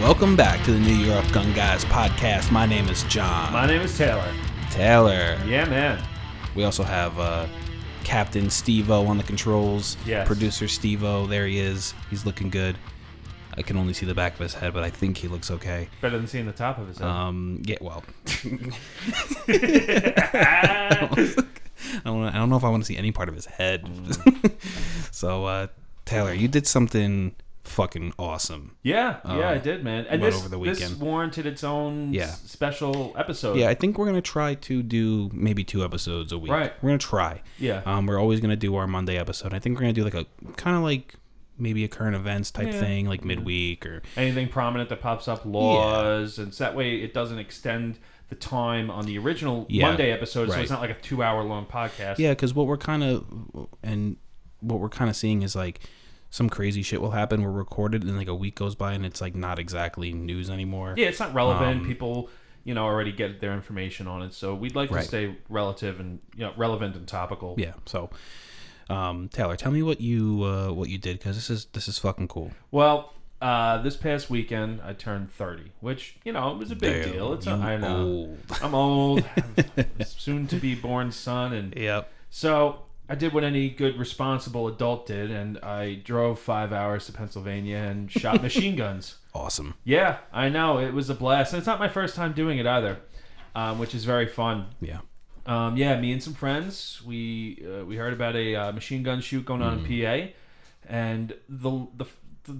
Welcome back to the New York Gun Guys podcast. My name is John. My name is Taylor. Taylor. Yeah, man. We also have uh, Captain Stevo on the controls. Yes. Producer Stevo. There he is. He's looking good. I can only see the back of his head, but I think he looks okay. Better than seeing the top of his head. Um, yeah, well, I don't, I don't know if I want to see any part of his head. so, uh, Taylor, you did something fucking awesome. yeah, yeah, uh, I did, man. And this, over the weekend. this warranted its own Yeah. s- special episode. Yeah, I think we're gonna try to do maybe two episodes a week. Right. We're gonna try. Yeah. Um, we're always gonna do our Monday episode. I think we're gonna do like a kind of like maybe a current events type Yeah. thing, like midweek or Anything prominent that pops up, laws, and so that way it doesn't extend the time on the original Yeah, Monday episode, so it's not like a two-hour-long podcast. yeah, because what we're kind of and what we're kind of seeing is like some crazy shit will happen. We're recorded and like a week goes by and it's like not exactly news anymore. Yeah, it's not relevant. Um, People, you know, already get their information on it, so we'd like Right. to stay relative and you know relevant and topical. Yeah. So, um, Taylor, tell me what you uh, what you did because this is this is fucking cool. Well, uh, this past weekend I turned 30, which you know it was a big Damn, deal. It's a, I know old. I'm old, soon to be born son, and Yep. so I did what any good responsible adult did, and I drove five hours to Pennsylvania and shot machine guns. Awesome. Yeah, I know it was a blast, and it's not my first time doing it either, um, which is very fun. Yeah. Um, yeah, me and some friends, we uh, we heard about a uh, machine gun shoot going on in PA, and the, the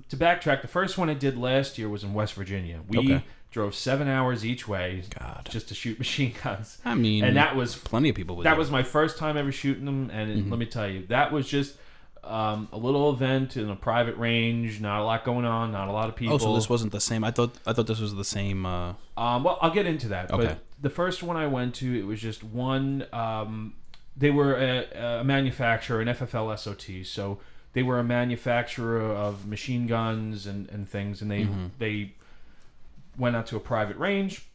to backtrack, the first one I did last year was in West Virginia. We Okay. Drove seven hours each way God. just to shoot machine guns, I mean, and that was plenty of people would. that do. was my first time ever shooting them, and Mm-hmm. let me tell you, that was just. Um, a little event in a private range, not a lot going on, not a lot of people. Oh, so this wasn't the same. I thought I thought this was the same. Uh, Um, well, I'll get into that. Okay. But the first one I went to, it was just one. Um, they were a, a manufacturer, an FFL SOT. So they were a manufacturer of machine guns and, and things, and they they went out to a private range,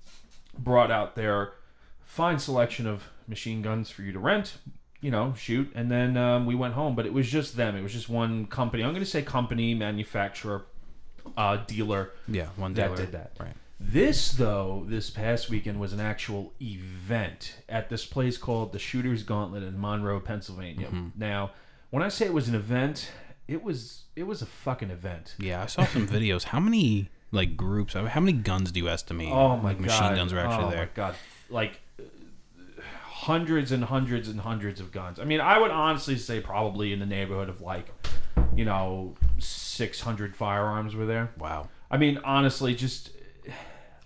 brought out their fine selection of machine guns for you to rent. You know, shoot, and then um, we went home. But it was just them. It was just one company. I'm going to say company, manufacturer, uh, dealer yeah, one dealer that did that. Right. This though, this past weekend was an actual event at this place called the Shooters Gauntlet in Monroe, Pennsylvania. Mm-hmm. Now, when I say it was an event, it was it was a fucking event. Yeah, I saw some videos. How many like groups? How many guns do you estimate? Oh my like god, machine guns are actually oh there. my god, like hundreds and hundreds and hundreds of guns. I mean, I would honestly say probably in the neighborhood of like, you know, six hundred firearms were there. Wow. I mean, honestly, just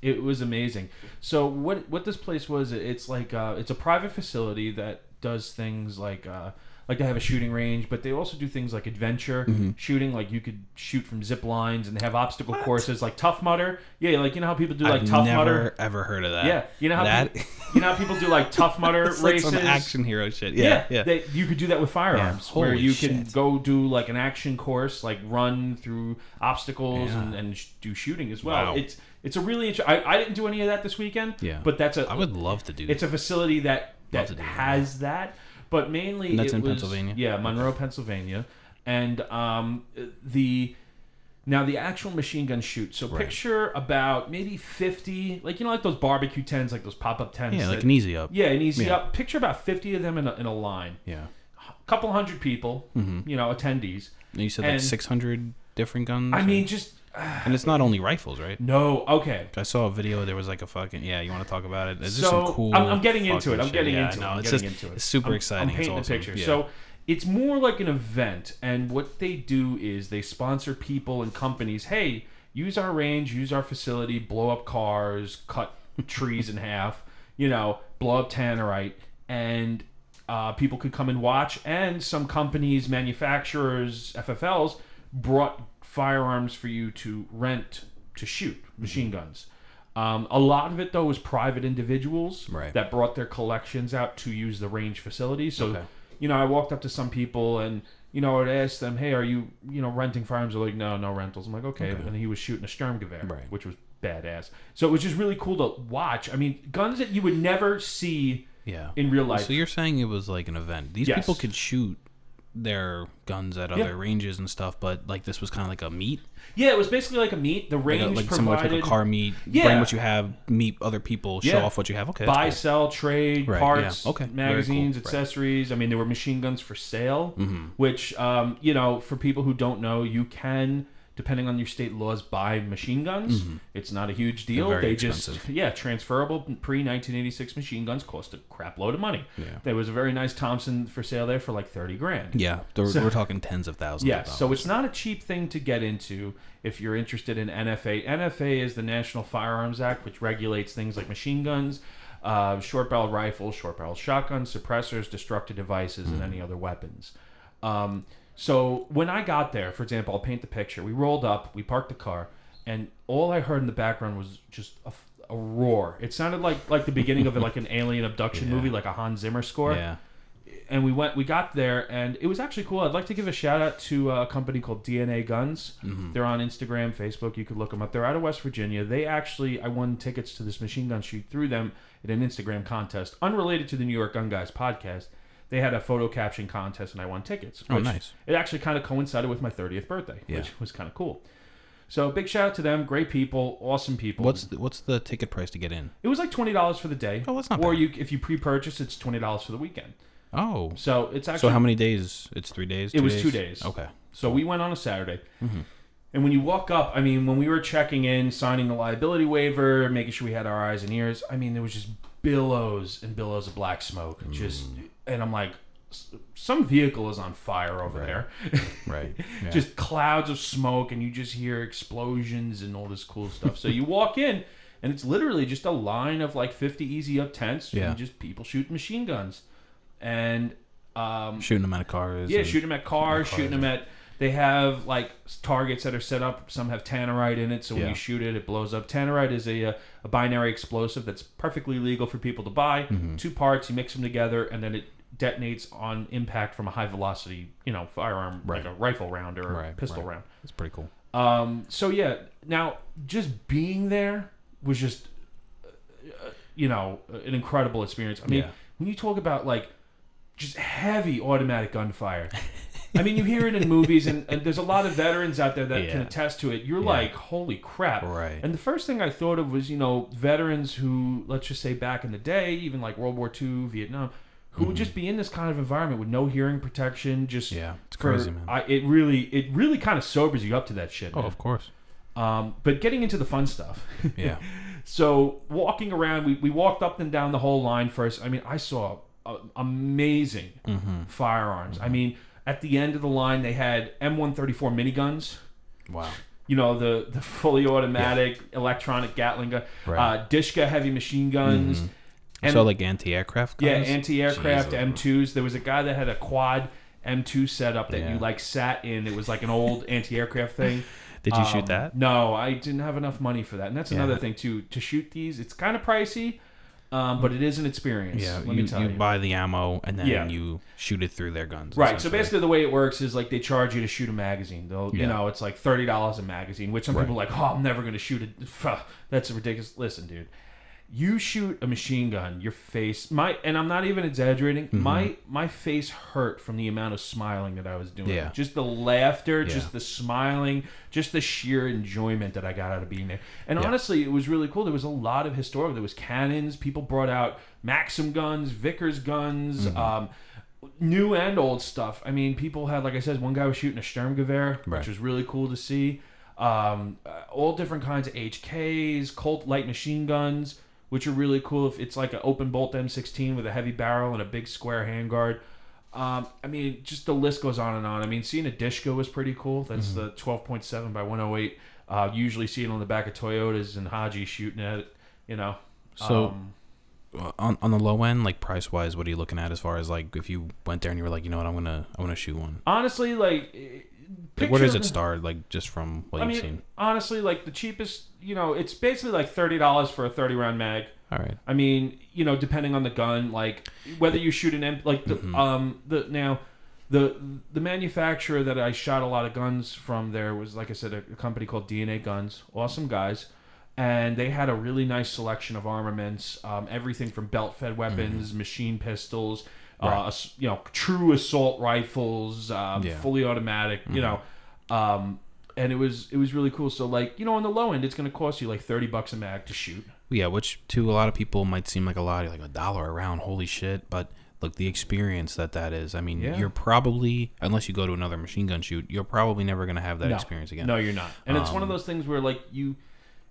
it was amazing. So what what this place was, it's like uh, it's a private facility that does things like uh, like they have a shooting range, but they also do things like adventure Mm-hmm. shooting. Like you could shoot from zip lines, and they have obstacle courses like Tough Mudder. Yeah, like you know how people do like? I've Tough never Mudder. ever heard of that. Yeah, you know how that. people, you know how people do like Tough Mudder it's like races. some action hero shit. Yeah, Yeah, yeah. They, you could do that with firearms, Yeah, where you can go do like an action course, like run through obstacles Yeah. and, and sh- do shooting as well. Wow. It's it's a really int- I, I didn't do any of that this weekend. Yeah. but that's a I would love to do. That. It's a facility that that do that, has that, but mainly And that's it in was- Pennsylvania? Yeah, Monroe, Pennsylvania, and um the. Now the actual machine gun shoot. So Right. picture about maybe fifty, like you know, like those barbecue tents, like those pop up tents. yeah, like an easy up. yeah, an easy Yeah. up. Picture about fifty of them in a, in a line Yeah. A couple hundred people, you know, attendees. And you said like 600 different guns. I or- mean, just and it's not only rifles, right? no. Okay, I saw a video. There was like a fucking yeah. You want to talk about it? Just so some cool. I'm, I'm getting into it. I'm shit. getting Yeah, into I it. I'm It's getting just into it. it's super I'm- exciting. I'm painting it's awesome. the picture. Yeah. So it's more like an event, and what they do is they sponsor people and companies. Hey, use our range, use our facility, blow up cars, cut trees in half. You know, blow up tannerite, and uh, people could come and watch. And some companies, manufacturers, FFLs, brought firearms for you to rent to shoot Mm-hmm. machine guns. Um, a lot of it though was private individuals Right. that brought their collections out to use the range facility. So, Okay. you know, I walked up to some people and you know, I'd ask them, "Hey, are you, you know, renting firearms?" They're like, "No, no rentals." I'm like, "Okay," Okay. and he was shooting a Sturmgewehr, Right. which was badass. So it was just really cool to watch. I mean, guns that you would never see Yeah. in real life. So you're saying it was like an event. These Yes. people could shoot their guns at Yeah. other ranges and stuff, but like this was kind of like a meet, Yeah, it was basically like a meet. The like, range a, like similar to provided like a car meet. Yeah. Bring what you have, meet other people, show Yeah. off what you have. Okay, buy, cool. sell, trade, Right, parts, yeah. Okay, magazines, cool, right. accessories. I mean, there were machine guns for sale, Mm-hmm. which, um, you know, for people who don't know, you can, depending on your state laws, buy machine guns. It's not a huge deal. Mm-hmm. they expensive. just, yeah, transferable pre 1986 machine guns cost a crap load of money. Yeah. There was a very nice Thompson for sale there for like 30 grand. Yeah, So- we're talking tens of thousands. Yeah, of so it's not a cheap thing to get into if you're interested in NFA. NFA is the National Firearms Act, which regulates things like machine guns, uh, short barrel rifles, short barrel shotguns, suppressors, destructive devices, and any other weapons. Um, so when I got there, for example, I'll paint the picture. We rolled up, we parked the car, and all I heard in the background was just a, a roar. It sounded like like the beginning of like an alien abduction Yeah. movie, like a Hans Zimmer score yeah, and we went we got there and it was actually cool i'd like to give a shout out to a company called dna guns Mm-hmm. they're on instagram facebook you could look them up they're out of west virginia they actually i won tickets to this machine gun shoot through them in an instagram contest unrelated to the new york gun guys podcast they had a photo caption contest and i won tickets Oh, nice. it actually kind of coincided with my 30th birthday Yeah. which was kind of cool so big shout out to them great people awesome people What's the, what's the ticket price to get in? it was like $20 for the day Oh, that's not or bad. you if you pre-purchase it's $20 for the weekend Oh, so it's actually so how many days? It's three days. It was two days. Okay. So we went on a Saturday. Mm-hmm. And when you walk up, I mean, when we were checking in, signing the liability waiver, making sure we had our eyes and ears, I mean, there was just billows and billows of black smoke. Mm. Just, and I'm like, some vehicle is on fire over Right. there. Right. Yeah. just clouds of smoke, and you just hear explosions and all this cool stuff. so you walk in, and it's literally just a line of like 50 easy up tents, Yeah. and just people shooting machine guns. And, um, shooting them at cars. yeah, and- shooting them at cars, cars, shooting them at. They have like targets that are set up. Some have tannerite in it, so when Yeah. you shoot it, it blows up. Tannerite is a, uh, a binary explosive that's perfectly legal for people to buy. Mm-hmm. Two parts, you mix them together, and then it detonates on impact from a high velocity, you know, firearm like Right. a rifle round or a Right, pistol right. round. It's pretty cool. Um, so yeah, now just being there was just, uh, you know, an incredible experience. I mean, Yeah. when you talk about like just heavy automatic gunfire, I mean, you hear it in movies, and, and there's a lot of veterans out there that can attest to it. You're Yeah. like, holy crap! Right. And the first thing I thought of was, you know, veterans who, let's just say, back in the day, even like World War II, Vietnam, who would just be in this kind of environment with no hearing protection, just Mm-hmm. Yeah, it's for- crazy, man. I, it really, it really kind of sobers you up to that shit. oh, man. of course. Um, but getting into the fun stuff. Yeah. so walking around, we, we walked up and down the whole line first. I mean, I saw uh, amazing Mm-hmm. firearms. I mean, at the end of the line, they had M134 miniguns. Wow. You know, the, the fully automatic electronic Gatling gun. Right. Uh, Dishka heavy machine guns. And, so like anti-aircraft. Guns. Yeah, anti-aircraft Jesus. M2s. There was a guy that had a quad M2 setup that Yeah. you like sat in. It was like an old anti-aircraft thing. Did you shoot Um, that? No, I didn't have enough money for that, and that's Yeah. another thing too. To shoot these, it's kind of pricey, um, but it is an experience. Yeah, let you, me tell you you. buy the ammo and then Yeah. you shoot it through their guns. Right. So basically, the way it works is like they charge you to shoot a magazine. They'll, you know, it's like thirty dollars a magazine. Which some Right. people are like, oh, I'm never going to shoot it. That's ridiculous. Listen, dude, you shoot a machine gun, your face, my, and I'm not even exaggerating. Mm-hmm. My my face hurt from the amount of smiling that I was doing. Yeah. Just the laughter, Yeah. just the smiling, just the sheer enjoyment that I got out of being there. And Yeah. honestly, it was really cool. There was a lot of historical. There was cannons. People brought out Maxim guns, Vickers guns. Mm-hmm. Um, new and old stuff. I mean, people had, like I said, one guy was shooting a Sturmgewehr, Right. which was really cool to see. Um, uh, all different kinds of HKs, Colt light machine guns, which are really cool. If it's like an open bolt M16 with a heavy barrel and a big square handguard. Um, I mean, just the list goes on and on. I mean, seeing a Dishka was pretty cool. That's Mm-hmm. the 12.7 by 108. Uh, usually see it on the back of Toyotas and Haji shooting at it. You know. So- Um, Uh, on on the low end, like price wise, what are you looking at as far as like if you went there and you were like, you know what, I'm gonna I want to shoot one. honestly, like, where does it start? Like just from what I you've mean, seen. honestly, like the cheapest, you know, it's basically like thirty dollars for a thirty round mag. All right. I mean, you know, depending on the gun, like whether you shoot an M, like the Mhm. um the now the the manufacturer that I shot a lot of guns from there was like I said a, a company called DNA Guns, awesome guys, and they had a really nice selection of armaments, um, everything from belt-fed weapons, machine pistols, Mm-hmm. Right. ass- you know, true assault rifles, um, Yeah. Mm-hmm. fully automatic, you know, um, and it was it was really cool. So like you know, on the low end, it's going to cost you like thirty bucks a mag to shoot. Yeah, which to a lot of people might seem like a lot, like a dollar a round. Holy shit! But look, the experience that that is. I mean, Yeah. you're probably unless you go to another machine gun shoot, you're probably never gonna have that No. experience again. No, you're not. And it's one of Um, those things where like you,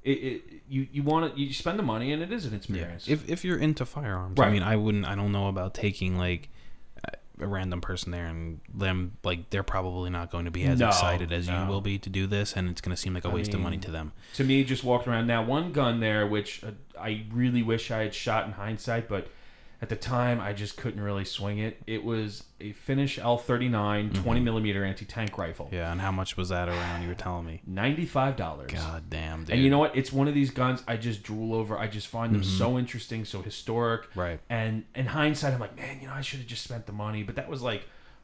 it, it you you want to you spend the money and it is an Yeah. experience. If if you're into firearms, Right. I mean, I wouldn't. I don't know about taking like a random person there and them like they're probably not going to be as No, excited as no. you will be to do this, and it's going to seem like a I waste of money to them. to me, just walking around now, one gun there, which uh, I really wish I had shot in hindsight, but at the time I just couldn't really swing it. It was a Finnish L39 20 millimeter anti tank rifle, Mm-hmm. Yeah, and how much was that around? You were telling me. ninety five dollars. God damn, dude. And you know what? It's one of these guns I just drool over. I just find them Mm-hmm. so interesting, so historic. Right. And in hindsight, I'm like, man, you know, I should have just spent the money. But that was like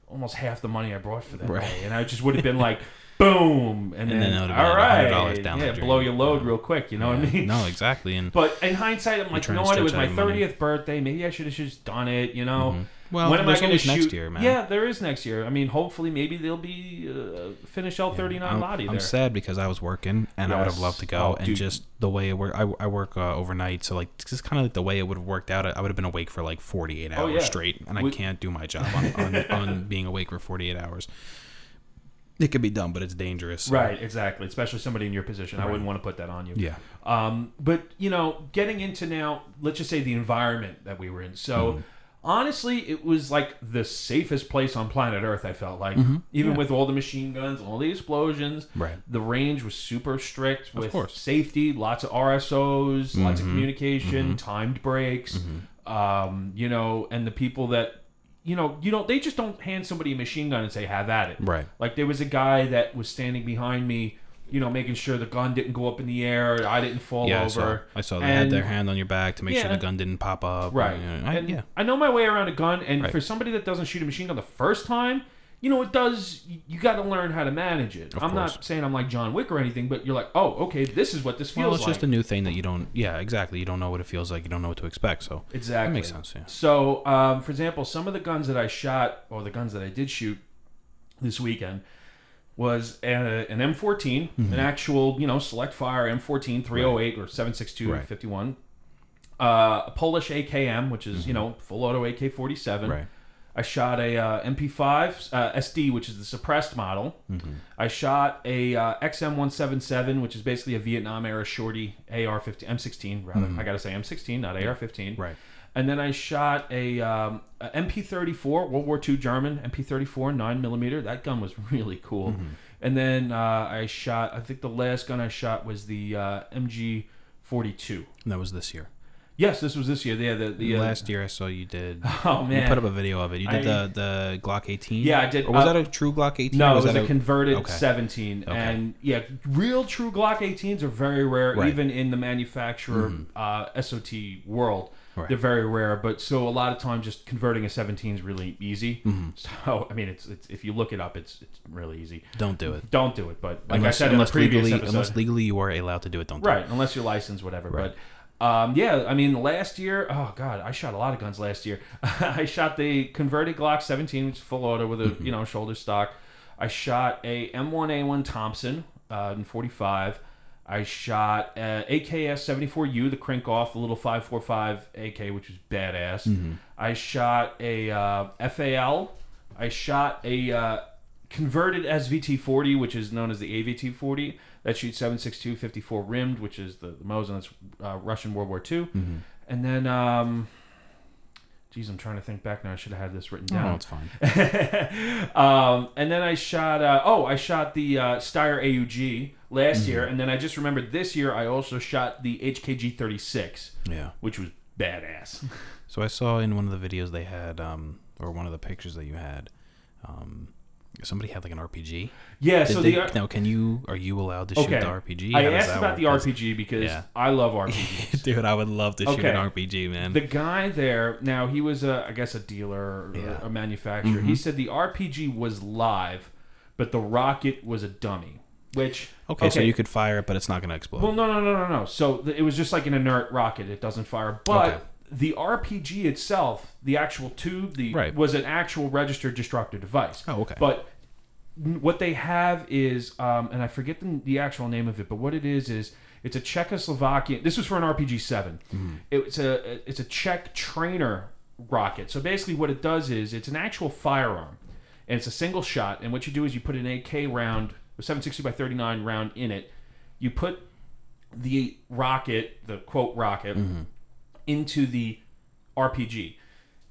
almost half the money I brought for that Right. day, and I just would have been like, boom, and, And then, then that would've been all right, $100 down yeah, blow your load Yeah. real quick. You know what I mean? No, exactly. And But in hindsight, I'm like, you know what? It was my out your money. 30th birthday. Maybe I should have just done it. You know. Mhm. well, when am I going to shoot? next year, man. Yeah, there is next year. I mean, hopefully, maybe they'll be uh, Finnish L39 I'm, Lahti I'm there. sad because I was working and I would have loved to go. Oh, and dude. just the way it work, I, I work uh, overnight, so like it's just kind of like the way it would have worked out. I would have been awake for like 48 hours Oh, yeah. straight, and I can't do my job on, on, on being awake for 48 hours. It could be done, but it's dangerous. so- Right, exactly. Especially somebody in your position. I wouldn't want to put that on you. Yeah. Um, but you know, getting into now, let's just say the environment that we were in. So Mm-hmm. honestly, it was like the safest place on planet Earth. I felt like, Mm-hmm. even with all the machine guns, all the explosions. Right. The range was super strict with safety, lots of RSOs, lots of Mhm. communication, timed breaks. Um, you know, and the people that. You know, you don't. They just don't hand somebody a machine gun and say, "Have at it." Right. Like there was a guy that was standing behind me, you know, making sure the gun didn't go up in the air, I didn't fall Yeah, I saw, over. I saw they had their hand on your back to make sure the gun didn't pop up. Right. and, uh, I- and yeah. I know my way around a gun, and Right. for somebody that doesn't shoot a machine gun the first time, you know, it does. You, got to learn how to manage it. Of I'm not saying I'm like John Wick or anything, but you're like, oh, okay, this is what this feels Well, it's like. just a new thing that you don't. Yeah, exactly. You don't know what it feels like. You don't know what to expect. So exactly. that makes sense. Yeah. So, um, for example, some of the guns that I shot, or the guns that I did shoot this weekend, was a, an M14, Mm-hmm. an actual, you know, select fire M14 308 or 762 Right. 51, uh, a Polish AKM, which is, you know, full auto AK 47. Mm-hmm. Right. I shot a uh, MP5 uh, SD, which is the suppressed model. Mm-hmm. I shot a uh, XM177, which is basically a Vietnam era shorty AR-15, M16 rather. I gotta say M16, not AR-15. Mm-hmm. Right. And then I shot a, um, a MP34, World War II German MP34 nine millimeter. That gun was really cool. Mm-hmm. And then uh, I shot. I think the last gun I shot was the uh, MG42. And that was this year. Yes, this was this year. Yeah, the the uh, Last year I saw you did. Oh man, You put up a video of it. You did I- the the Glock 18. Yeah, I did. Or was Uh, that a true Glock 18? No, or it was that a converted okay. 17. Okay. And yeah, real true Glock 18s are very rare, Right. even in the manufacturer uh, SOT world. Right. They're very rare, but so a lot of times just converting a 17 is really easy. Mm-hmm. So I mean, it's, it's if you look it up, it's it's really easy. Don't do it. Don't do it, but like unless I said unless legally episode, unless legally you are allowed to do it, don't do right? Unless you're licensed, whatever. Right. But um, yeah, I mean, last year, oh god, I shot a lot of guns last year. I shot the converted Glock 17, which is full auto with a Mm-hmm. you know shoulder stock. I shot a M1A1 Thompson uh, in 45. I shot uh, AKS 74U, the Krinkov, the little 545 AK, which was badass. Mm-hmm. I shot a uh, FAL. I shot a uh, converted SVT40, which is known as the AVT40. That shoots 7.62 54 rimmed, which is the, the Mosin. That's uh, Russian World War II. Mm-hmm. And then, um, geez, I'm trying to think back now. I should have had this written No, no, down. it's fine. um, and then I shot. Uh, oh, I shot the uh, Steyr AUG last Mm-hmm. year, and then I just remembered this year I also shot the HKG 36, Yeah. which was badass. So I saw in one of the videos they had, um, or one of the pictures that you had, um, somebody had like an RPG. yeah. Did So they- the now, can you are you allowed to shoot Okay. the RPG? I How does asked about work? the RPG because Yeah. I love RPGs. Dude, I would love to shoot Okay. an RPG, man. the guy there, now he was a, I guess, a dealer or Yeah. Mm-hmm. a manufacturer. He said the RPG was live, but the rocket was a dummy. which Okay, so you could fire it, but it's not going to explode. well, no, no, no, no, no. So th- it was just like an inert rocket; it doesn't fire. But Okay. The RPG itself, the actual tube, the Right. was an actual registered destructive device. Oh, okay. But what they have is, um, and I forget the, the actual name of it, but what it is is it's a Czechoslovakian. This was for an RPG 7 Mm-hmm. It's a it's a Czech trainer rocket. So basically, what it does is it's an actual firearm, and it's a single shot. And what you do is you put an AK round, a 760 by 39 round in it. You put the rocket, the quote rocket, into the RPG.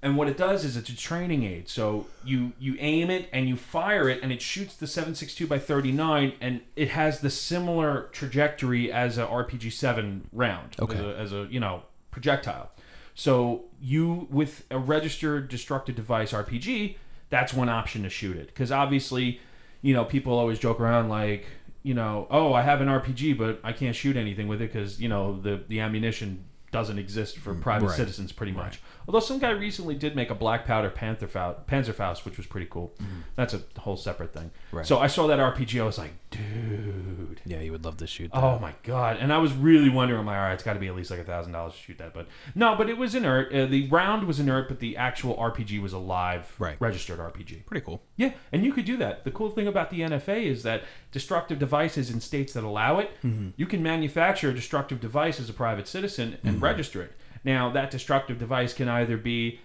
And what it does is it's a training aid. So you you aim it and you fire it, and it shoots the 762 by 39, and it has the similar trajectory as a RPG 7 round, Okay. as, a, as a you know projectile. So you with a registered destructive device RPG, that's one option to shoot it because obviously, you know, people always joke around like, you know, oh, I have an RPG, but I can't shoot anything with it because you know the the ammunition doesn't exist for private Mm, right. citizens pretty much. Although some guy recently did make a black powder Panzerfaust, which was pretty cool. That's a whole separate thing. Mm-hmm. Right. So I saw that RPG, I was like, dude. yeah, you would love to shoot that. Oh my god! And I was really wondering, I'm like, all right, it's got to be at least like a thousand dollars to shoot that, but no, but it was inert. Uh, the round was inert, but the actual RPG was a live, Right. registered RPG. Pretty cool. Yeah, and you could do that. The cool thing about the NFA is that destructive devices in states that allow it, you can manufacture a destructive device as a private citizen and register it. Now, that destructive device can either be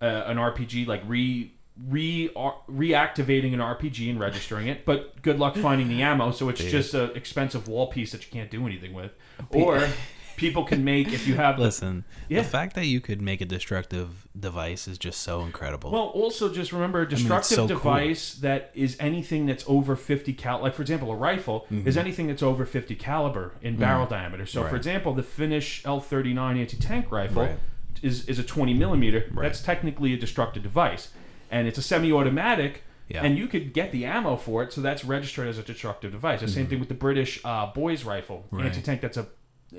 uh, an RPG, like re re ar- reactivating an RPG and registering it, but good luck finding the ammo. So it's just an expensive wall piece that you can't do anything with, or people can make if you have Listen, Yeah. the fact that you could make a destructive device is just so incredible. Well, also just remember a destructive so cool. device that is anything that's over 50 cal. Like for example, a rifle is anything that's over 50 caliber in barrel diameter. So for Mm-hmm. Example, the Finnish L39 anti-tank rifle Right. is is a 20 millimeter. That's technically a destructive device, and it's a semi-automatic. Yeah. And you could get the ammo for it, so that's registered as a destructive device. The same thing with the British uh, boys rifle Mm-hmm. Right. Mm-hmm. anti-tank. That's a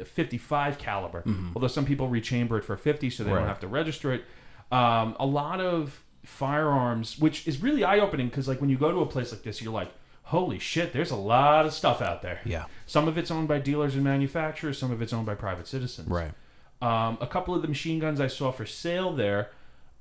55 caliber. Although some people rechamber it for 50, so they don't have to register it. Um, a lot of firearms, which is really eye opening because, like, when you go to a place like this, you're like, holy shit, there's a lot of stuff out there. yeah. Some of it's owned by dealers and manufacturers, some of it's owned by private citizens. Right. Um, a couple of the machine guns I saw for sale there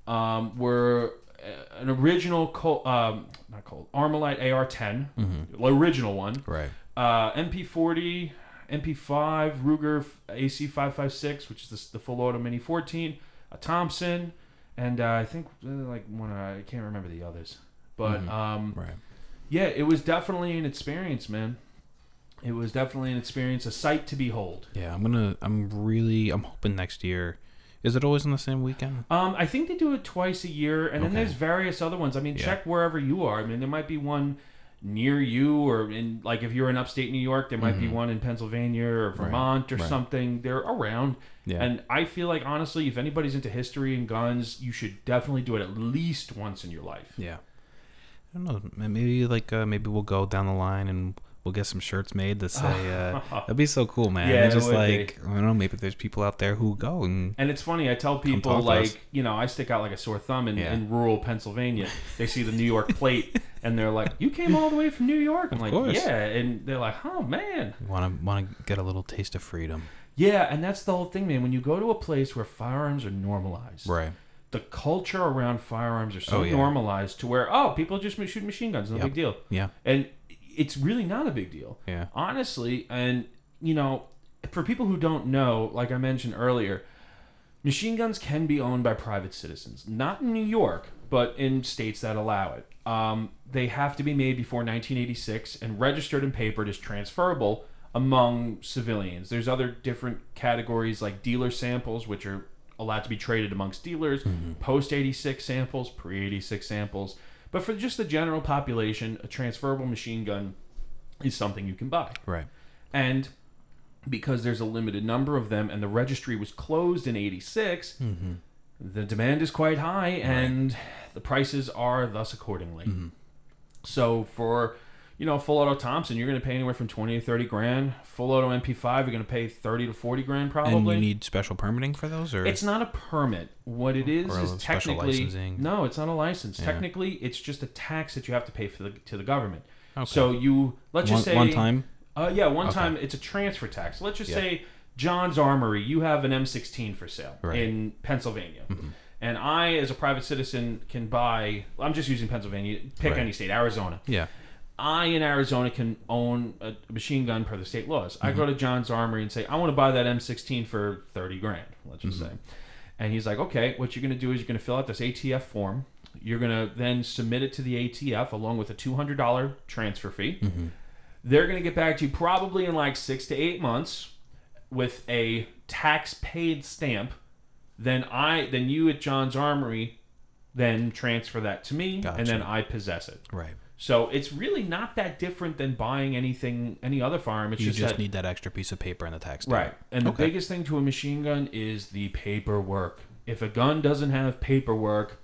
um, were uh, an original Col- um, not Colt Armalite AR-10, the original one, Right. uh, MP40, MP5, Ruger AC556, which is the, the full auto Mini 14, a Thompson, and uh, I think uh, like one I can't remember the others, but um, Right. yeah, it was definitely an experience, man. It was definitely an experience, a sight to behold. Yeah, I'm gonna. I'm really. I'm hoping next year. Is it always on the same weekend? Um, I think they do it twice a year, and then there's various other ones. I mean, Yeah. check wherever you are. I mean, there might be one near you, or in like if you're in upstate New York, there might be one in Pennsylvania or Vermont or Mm-hmm. right. something. They're around, Yeah. and I feel like honestly, if anybody's into history and guns, you should definitely do it at least once in your life. Yeah. I don't know. Maybe like uh, maybe we'll go down the line and we'll get some shirts made that say uh, that'd be so cool, man. Yeah, It's it just like I don't know. Maybe there's people out there who go and And it's funny, I tell people like, you know, I stick out like a sore thumb in, Yeah. in rural Pennsylvania. They see the New York plate and they're like, "You came all the way from New York?" I'm like, course. "Yeah," and they're like, "Oh man." want to want to get a little taste of freedom. Yeah, and that's the whole thing, man. When you go to a place where firearms are normalized, Right. the culture around firearms are so Oh, yeah. normalized to where oh, people just shoot machine guns, no Yep. big deal, Yeah. and it's really not a big deal, Yeah. honestly. And you know, for people who don't know, like I mentioned earlier, machine guns can be owned by private citizens, not in New York, but in states that allow it. Um, they have to be made before 1986 and registered and papered as transferable among civilians. There's other different categories like dealer samples, which are allowed to be traded amongst dealers, post 86 samples, pre 86 samples. But for just the general population, a transferable machine gun is something you can buy. Right. And because there's a limited number of them and the registry was closed in 86, mm-hmm. the demand is quite high and the prices are thus accordingly. Mm-hmm. So for you know, full auto Thompson, you're going to pay anywhere from 20 to 30 grand. Full auto MP5, you're going to pay 30 to 40 grand probably. And you need special permitting for those, or It's not a permit. What it is is technically licensing. no, it's not a license. Technically, it's just a tax that you have to pay for the to the government. Okay. So you let's one, just say one time. Uh, yeah, one Okay. time it's a transfer tax. Let's just Yeah. say John's Armory, you have an M16 for sale Right. Mm-hmm. in Pennsylvania. And I, as a private citizen, can buy. I'm just using Pennsylvania. Pick Right. any state, Arizona. Yeah. I in Arizona can own a machine gun per the state laws. I Mm-hmm. go to John's Armory and say, I want to buy that M16 for 30 grand, let's just Mm-hmm. say. And he's like, okay, what you're going to do is you're going to fill out this ATF form. You're going to then submit it to the ATF along with a $200 transfer fee. Mm-hmm. They're going to get back to you probably in like six to eight months with a tax paid stamp. Then I, then you at John's Armory, then transfer that to me, and then I possess it. Right. So it's really not that different than buying anything, any other firearm. It's You just, just that, need that extra piece of paper and the tax. right. And the biggest thing to a machine gun is the paperwork. If a gun doesn't have paperwork,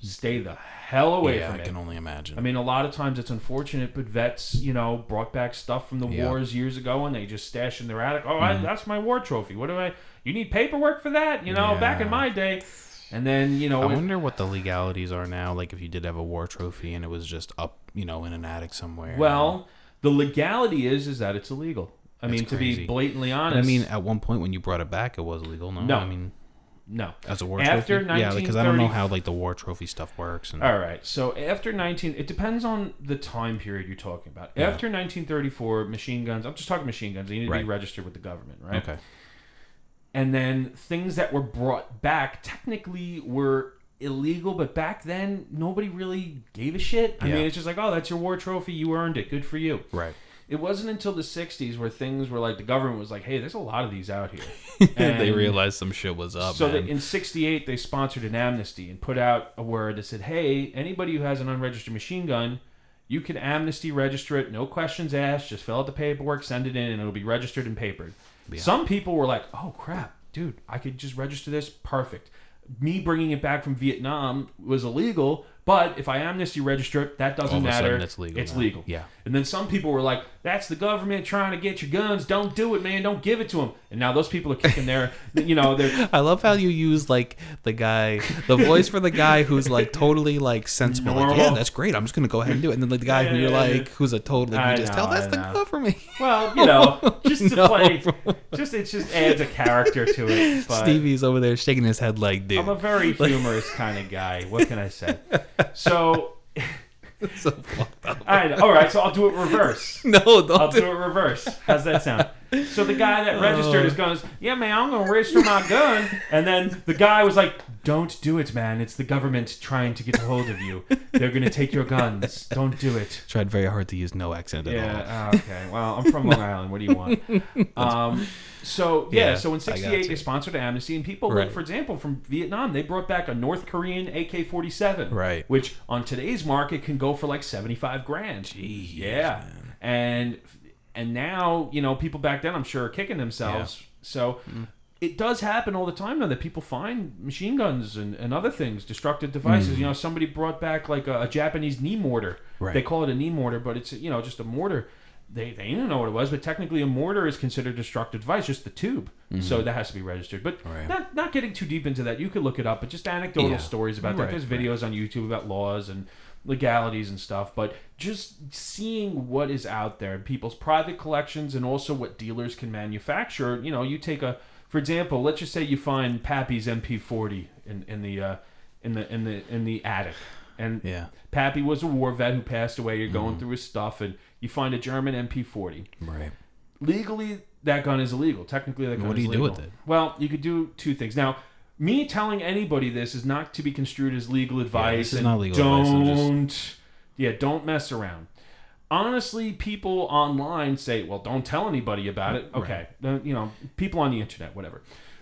stay the hell away yeah, from I it. I can only imagine. I mean, a lot of times it's unfortunate, but vets, you know, brought back stuff from the Yeah. wars years ago, and they just stash in their attic. Oh, Mm-hmm. I, that's my war trophy. What do I? You need paperwork for that? You know, back in my day. And then you know, I wonder what the legalities are now. Like if you did have a war trophy and it was just up, you know, in an attic somewhere. well, the legality is is that it's illegal. I mean, to be blatantly honest. I mean, at one point when you brought it back, it was illegal. No, No. I mean, no. as a war After trophy. Yeah, because I don't know how like the war trophy stuff works. And All right. So after 19, it depends on the time period you're talking about. Yeah. After 1934, machine guns. I'm just talking machine guns. They need to Right. be registered with the government, right? okay, And then things that were brought back technically were illegal, but back then nobody really gave a shit. I Yeah. mean, it's just like, oh, that's your war trophy. You earned it. Good for you. right. It wasn't until the 60s where things were like the government was like, hey, there's a lot of these out here. And they realized some shit was up. so man. in '68 they sponsored an amnesty and put out a word that said, "Hey, anybody who has an unregistered machine gun, you can amnesty register it, no questions asked. Just fill out the paperwork, send it in, and it'll be registered and papered." Yeah. Some people were like, "Oh crap, dude, I could just register this. Perfect." Me bringing it back from Vietnam was illegal, but if I amnesty register it, that doesn't All of a matter. sudden it's legal It's now. legal. Yeah. And then some people were like, "That's the government trying to get your guns. Don't do it, man. Don't give it to them." And now those people are kicking their, you know, they're I love how you use like the guy, the voice for the guy who's like totally like sensible. Like, yeah, that's great. I'm just gonna go ahead and do it. And then like the guy Yeah, who you're yeah, yeah. like, who's a totally, I you just know, tell that's I the know. government. Well, you know, just to No. play, just it just adds a character to it. But Stevie's over there shaking his head like, dude. I'm a very humorous kind of guy. What can I say? So, so fucked up. I all right. So I'll do it reverse. No, I'll don't do do it reverse. How's that sound? So the guy that registered his gun is, yeah, man, I'm gonna register my gun. And then the guy was like, don't do it, man. It's the government trying to get a hold of you. They're gonna take your guns. Don't do it. Tried very hard to use no accent at all. Yeah. oh, okay. Well, I'm from Long Island. What do you want? Um. So yeah. Yeah, so in I '68 they sponsored Amnesty, and people, like, for example, from Vietnam, they brought back a North Korean AK-47, Right. Which on today's market can go for like 75 grand. Jeez, yeah. man. And and now you know people back then I'm sure are kicking themselves. So. Mm. It does happen all the time now that people find machine guns and, and other things, destructive devices. You know, somebody brought back like a, a Japanese knee mortar. Mm. Right. They call it a knee mortar, but it's you know just a mortar. They they didn't know what it was, but technically a mortar is considered a destructive device, just the tube. So that has to be registered. But Mm-hmm. Right. not not getting too deep into that. You could look it up, but just anecdotal Yeah. stories about that. Right, There's right. videos on YouTube about laws and legalities and stuff. But just seeing what is out there, people's private collections, and also what dealers can manufacture. You know, you take a for example, let's just say you find Pappy's MP40 in in the uh, in the in the in the attic, and Yeah. Pappy was a war vet who passed away. You're going through his stuff, and you find a German MP40. Right. Legally, that gun is illegal. Technically, that gun What do you do with it? Well, you could do two things. Now, me telling anybody this is not to be construed as legal advice. this is not legal advice, I'm Don't, just- yeah, don't mess around. Honestly, people online say, "Well, don't tell anybody about it." Okay, Uh, you know, people on the internet, whatever.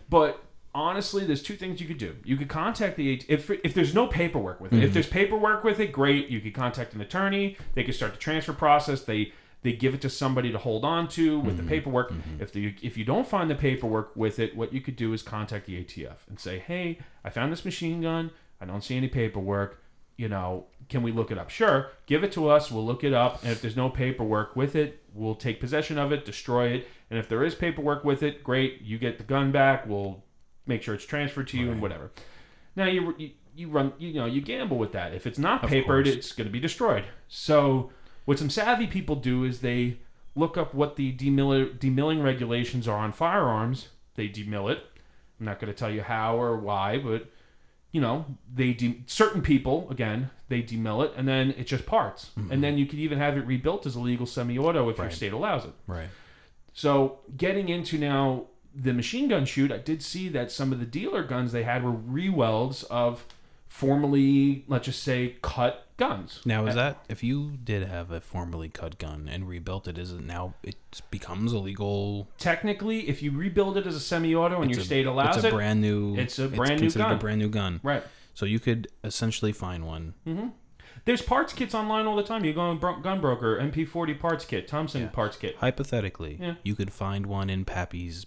But honestly, there's two things you could do. You could contact the if if there's no paperwork with it. Mm-hmm. If there's paperwork with it, great. You could contact an attorney. They could start the transfer process. They they give it to somebody to hold on to with Mm-hmm. the paperwork. If the if you don't find the paperwork with it, what you could do is contact the ATF and say, "Hey, I found this machine gun. I don't see any paperwork. You know, can we look it up? Sure, give it to us. We'll look it up. And if there's no paperwork with it, we'll take possession of it, destroy it. And if there is paperwork with it, great. You get the gun back. We'll make sure it's transferred to you and whatever. Now you, you you run you know you gamble with that. If it's not Of papered, course. it's going to be destroyed. So What some savvy people do is they look up what the demill- demilling regulations are on firearms. They demill it. I'm not going to tell you how or why, but you know, they de- certain people again they demill it, and then it's just parts, mm-hmm. and then you could even have it rebuilt as a legal semi-auto if your state allows it. Right. So getting into now the machine gun shoot, I did see that some of the dealer guns they had were rewelds of formerly, let's just say, cut guns. Now is that if you did have a formerly cut gun and rebuilt it, is it now it becomes illegal? Technically, if you rebuild it as a semi-auto and it's your a- state allows it. it's a it, brand new. it's a brand new considered gun. A brand new gun. right? So you could essentially find one. Mm-hmm. There's parts kits online all the time. You go on Bro- Gun Broker, MP40 parts kit, Thompson Yeah. parts kit. Hypothetically, Yeah. you could find one in Pappy's,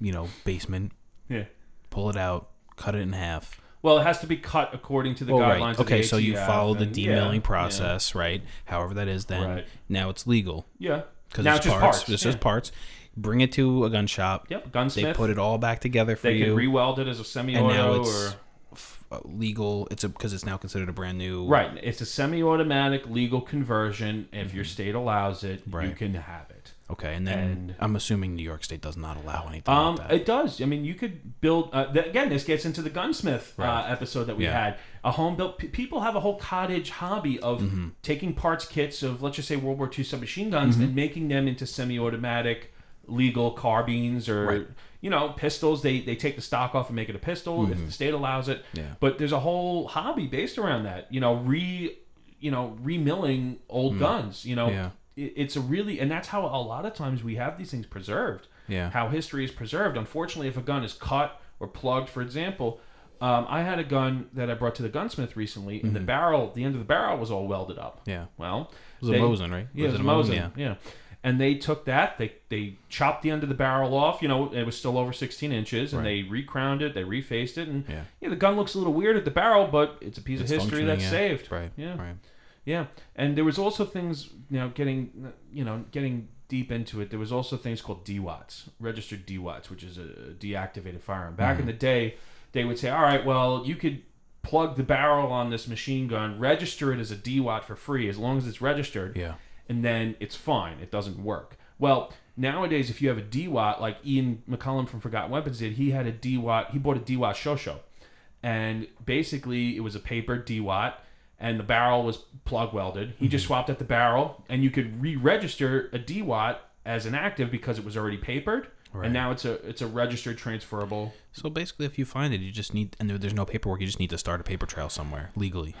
you know, basement. Yeah. Pull it out, cut it in half. Well, it has to be cut according to the Oh, guidelines. right. of the Okay, so you follow the and- yeah, demilling yeah. process, right? However that is, then Right. now it's legal Yeah. because it's, it's parts. parts, It's yeah. just parts. Bring it to a gun shop. Yep. gunsmith. They put it all back together for They you. can re-weld it as a semi-auto now or it's f- uh, legal. It's because it's now considered a brand new. right. It's a semi-automatic legal conversion. If your state allows it, you Mm-hmm. Can have it. Okay, and then And- I'm assuming New York State does not allow anything Um, like it does. I mean, you could build. Uh, again, this gets into the gunsmith uh, episode that we Yeah. had. A home built. P- people have a whole cottage hobby of Mm-hmm. taking parts kits of, let's just say, World War II submachine guns Mm-hmm. and making them into semi-automatic, legal carbines or Right. you know pistols. They they take the stock off and make it a pistol if the state allows it. Mm-hmm. Yeah. But there's a whole hobby based around that. You know, re, you know, remilling old guns. You know, Mm. Yeah. It, it's a really and that's how a lot of times we have these things preserved Yeah. how history is preserved. Unfortunately, if a gun is cut or plugged, for example, um, I had a gun that I brought to the gunsmith recently, and the barrel, the end of the barrel was all welded up. yeah. Well, It was they- a Mosin, right? Yeah, it was a Mosin? Mosin. Yeah. And they took that, they they chopped the end of the barrel off. You know, it was still over 16 inches, and Right. they recrowned it, they refaced it, and Yeah. yeah, the gun looks a little weird at the barrel, but it's a piece It's of history that's yeah. saved. Right. Yeah. Right. Yeah, and there was also things you know getting you know getting deep into it. There was also things called DEWATs, registered DEWATs, which is a deactivated firearm. Back Mm-hmm. in the day, they would say, "All right, well, you could plug the barrel on this machine gun, register it as a DEWAT for free as long as it's registered, Yeah. and then it's fine. It doesn't work." Well, nowadays, if you have a DEWAT, like Ian McCollum from Forgotten Weapons did, he had a DEWAT. He bought a DEWAT Chauchat, and basically it was a paper DEWAT and the barrel was plug welded. He just mhm. swapped out the barrel, and you could re-register a DEWAT as an active because it was already papered, Right. and now it's a it's a registered transferable. So basically, if you find it, you just need, and there, there's no paperwork, you just need to start a paper trail somewhere legally.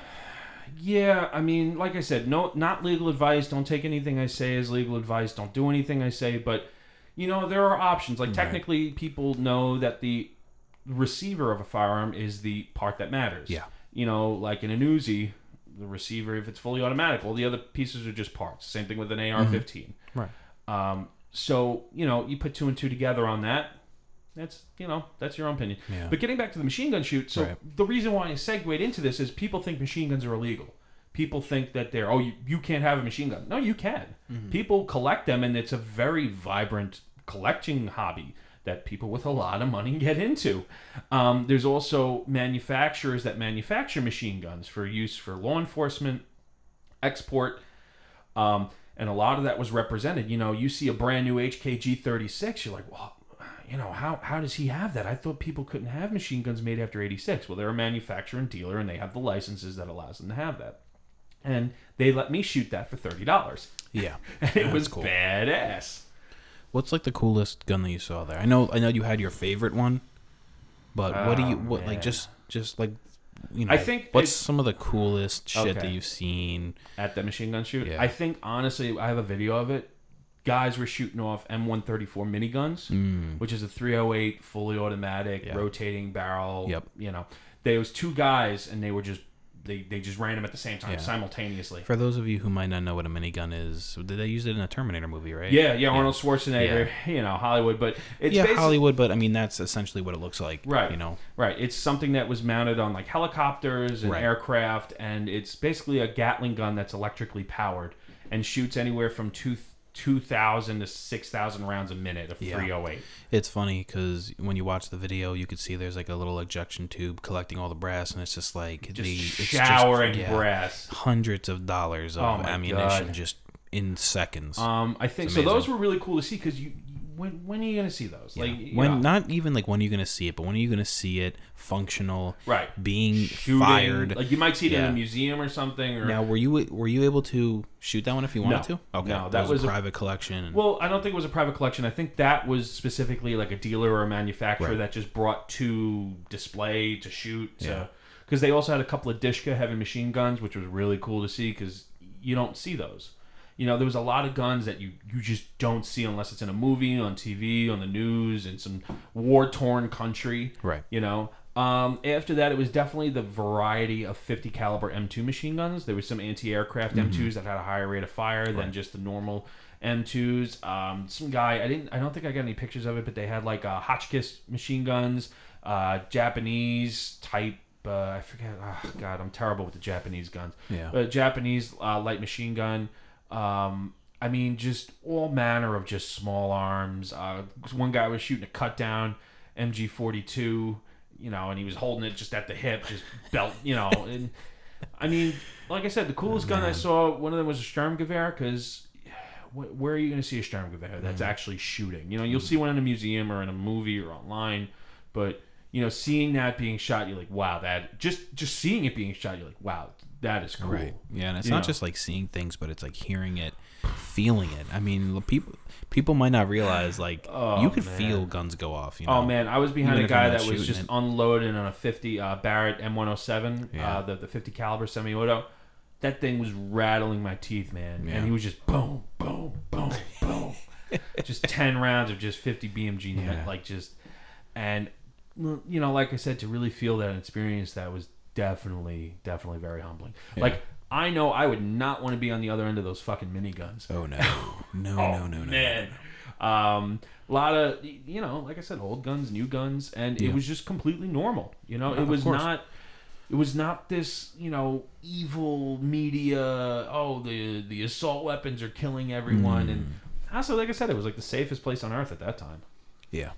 Yeah, I mean, like I said, no, not legal advice. Don't take anything I say as legal advice. Don't do anything I say. But you know, there are options. Like technically, people know that the receiver of a firearm is the part that matters. Yeah. You know, like in an Uzi, the receiver, if it's fully automatic, all the other pieces are just parts. Same thing with an AR-15. Right. Um, so you know, you put two and two together on that. That's you know that's your own opinion. Yeah. But getting back to the machine gun shoot, so Right. the reason why I segued into this is people think machine guns are illegal. People think that they're oh you, you can't have a machine gun. No, you can. Mm-hmm. People collect them, and it's a very vibrant collecting hobby that people with a lot of money get into. Um, there's also manufacturers that manufacture machine guns for use for law enforcement, export. Um, and a lot of that was represented. You know, you see a brand new HKG 36, you're like, well, you know, how, how does he have that? I thought people couldn't have machine guns made after 86. Well, they're a manufacturer and dealer, and they have the licenses that allows them to have that. And they let me shoot that for $30. Yeah. And it was cool. badass. What's like the coolest gun that you saw there? I know, I know you had your favorite one, but what do you, Oh, what like just, just like, you know, I think what's it's- some of the coolest shit that you've seen? At the machine gun shoot. Yeah. I think, honestly, I have a video of it. Guys were shooting off M134 miniguns. Mm. which is a 308 fully automatic Yeah. rotating barrel. Yep. You know, there was two guys and they were just they, they just ran them at the same time Yeah. simultaneously. For those of you who might not know what a minigun is, did they use it in a Terminator movie, right? Yeah, yeah, Arnold Schwarzenegger, you know, Hollywood, but it's yeah, Hollywood, but I mean that's essentially what it looks like, Right. You know, Right, it's something that was mounted on like helicopters and Right. aircraft, and it's basically a Gatling gun that's electrically powered and shoots anywhere from two two thousand to six thousand rounds a minute of Yeah. three oh eight. it's funny because when you watch the video, you could see there's like a little ejection tube collecting all the brass, and it's just like Just the it's showering just, yeah, brass. hundreds of dollars Oh of my ammunition God. just in seconds. Um, I think so. Those were really cool to see because you when when are you gonna see those? Like Yeah. you when know, not even like when are you gonna see it, but when are you gonna see it functional, right being shooting fired? like you might see it in a museum or something. Or now, were you were you able to shoot that one if you wanted No. to? Okay, No, that, that was, was a a- private collection. and- Well, I don't think it was a private collection. I think that was specifically like a dealer or a manufacturer Right. that just brought to display to shoot. Yeah. Because they also had a couple of Dishka heavy machine guns, which was really cool to see because you don't see those. You know, there was a lot of guns that you, you just don't see unless it's in a movie, on TV, on the news, in some war torn country. Right. You know. Um, after that, it was definitely the variety of 50 caliber M2 machine guns. There was some anti-aircraft M2s that had a higher rate of fire than Mm-hmm. Just the normal M2s. Um, some guy, I didn't, I don't think I got any pictures of it, but they had like uh, Hotchkiss machine guns, uh, Japanese type. Uh, I forget. Oh, God, I'm terrible with the Japanese guns. Yeah. But Japanese uh, light machine gun. Um, I mean, just all manner of just small arms. Uh, one guy was shooting a cut down MG42, you know, and he was holding it just at the hip, just belt, you know. And I mean, like I said, the coolest gun I saw, one of them was a Sturmgewehr, because where are you going to see a Sturmgewehr that's actually shooting? You know, you'll see one in a museum or in a movie or online, but you know, seeing that being shot, you're like, wow, that just just seeing it being shot, you're like, wow, that is cool. Right. Yeah, and it's You not know. just like seeing things, but it's like hearing it, feeling it. I mean, people people might not realize like Oh, you could man. feel guns go off. You know? Oh man, I was behind Even a guy that was just it. unloading on a 50 uh, Barrett M107, Yeah. uh, the the 50 caliber semi-auto. That thing was rattling my teeth, man, Yeah. and he was just boom, boom, boom, boom, just 10 rounds of just 50 BMG, Yeah. like just, and you know, like I said, to really feel that and experience that was definitely, definitely very humbling. Yeah. Like I know I would not want to be on the other end of those fucking miniguns. Oh no, no, Oh, no, no, no, man. Um, a lot of you know, like I said, old guns, new guns, and Yeah. it was just completely normal. You know, Yeah, it was not. It was not this, you know, evil media. Oh, the the assault weapons are killing everyone, and Mm. also, like I said, it was like the safest place on earth at that time. Yeah,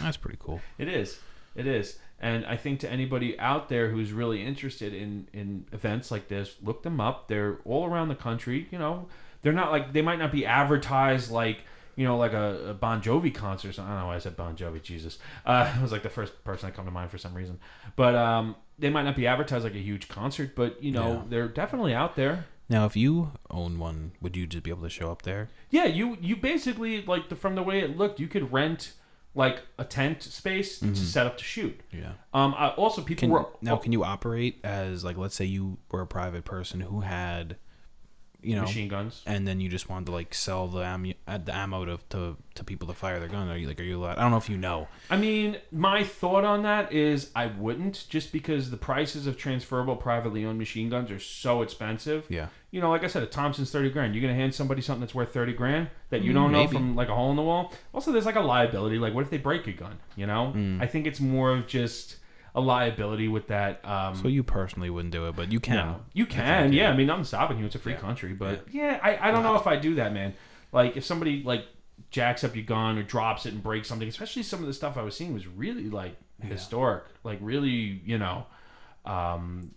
that's pretty cool. It is. It is. And I think to anybody out there who's really interested in, in events like this, look them up. They're all around the country. You know, they're not like they might not be advertised like you know like a, a Bon Jovi concert. I don't know why I said Bon Jovi. Jesus, uh, it was like the first person that come to mind for some reason. But um, they might not be advertised like a huge concert. But you know, Yeah. they're definitely out there. Now, if you own one, would you just be able to show up there? Yeah, you you basically like the, from the way it looked, you could rent like a tent space to set up to shoot. Yeah. Um, I, also people Can, were now, can you operate as like, let's say you were a private person who had, you know, machine guns. and then you just wanted to like sell the ammo, uh, the ammo to, to to people to fire their gun? Are you like, are you allowed? I don't know if you know. I mean, my thought on that is I wouldn't just because the prices of transferable privately owned machine guns are so expensive. Yeah. You know, like I said, a Thompson's thirty grand. You're gonna hand somebody something that's worth thirty grand that you don't know from like a hole in the wall. Also, there's like a liability. Like, what if they break your gun? You know, Mm. I think it's more of just a liability with that. Um, So you personally wouldn't do it, but you can. no. You can, yeah. I mean, I'm stopping you. It's a free Yeah. country, but yeah, I, I don't know if I do that, man. Like, if somebody like jacks up your gun or drops it and breaks something, especially some of the stuff I was seeing was really like historic, like really, you know, um,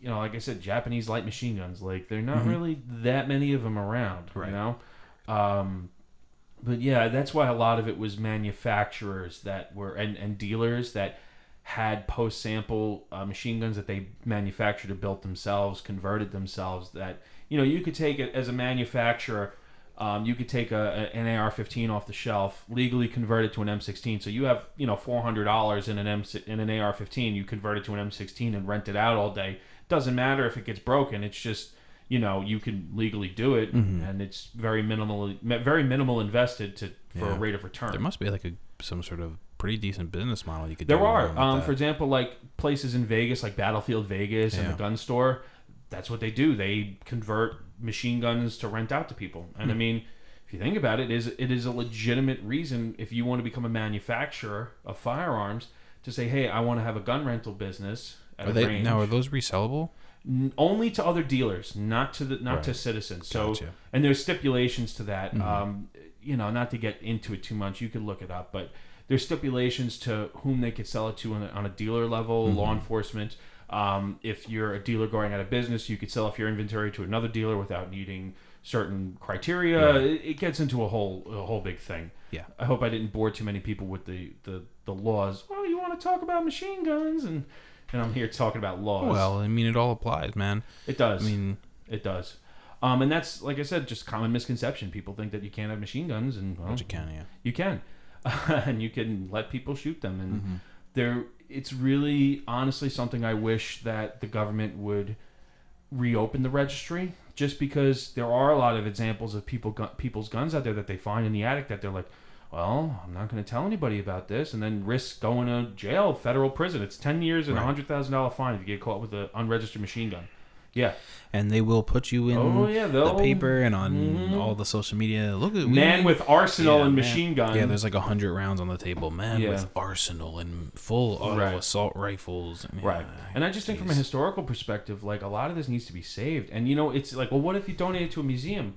you know, like I said, Japanese light machine guns. Like, they're not really that many of them around, Right. you know. Um, but yeah, that's why a lot of it was manufacturers that were and, and dealers that had post sample uh, machine guns that they manufactured or built themselves, converted themselves. That you know you could take it as a manufacturer. Um, you could take a, an AR-15 off the shelf, legally convert it to an M16. So you have you know four hundred dollars in an M in an AR-15. You convert it to an M16 and rent it out all day. Doesn't matter if it gets broken. It's just you know you can legally do it, and it's very minimal, very minimal invested to for a rate of return. There must be like a some sort of pretty decent business model you could. Do. There are, um, for example, like places in Vegas, like Battlefield Vegas and Yeah. the gun store. That's what they do. They convert machine guns to rent out to people. And I Hmm. mean, if you think about it, it is it is a legitimate reason if you want to become a manufacturer of firearms to say, hey, I want to have a gun rental business at Are a they range. now? Are those resellable? Only to other dealers, not to the not to citizens. So Gotcha. and there's stipulations to that. Mhm. Um, you know, not to get into it too much, you could look it up, but there's stipulations to whom they could sell it to on a, on a dealer level, Mm-hmm. law enforcement. Um, if you're a dealer going out of business, you could sell off your inventory to another dealer without needing certain criteria. Right. It, it gets into a whole a whole big thing. Yeah. I hope I didn't bore too many people with the the, the laws. Well, you want to talk about machine guns and and I'm here talking about laws. Well, I mean, it all applies, man. it does. I mean, it does. Um, and that's like I said, just common misconception. People think that you can't have machine guns, and well, you can, yeah. you can, and you can let people shoot them. And Mm-hmm. there, it's really honestly something I wish that the government would reopen the registry, just because there are a lot of examples of people gu- people's guns out there that they find in the attic that they're like, well, I'm not going to tell anybody about this, and then risk going to jail, federal prison. It's ten years and a Right. hundred thousand dollar fine if you get caught with an unregistered machine gun. Yeah, And they will put you in Oh, yeah, the paper and on Mhm. all the social media. Look at man we- with arsenal Yeah, and man. machine gun. Yeah, there's like a hundred rounds on the table. Man Yeah. with arsenal and full auto Right. assault rifles. Right. And I just think from a historical perspective, like a lot of this needs to be saved. And you know, it's like, well, what if you donate it to a museum?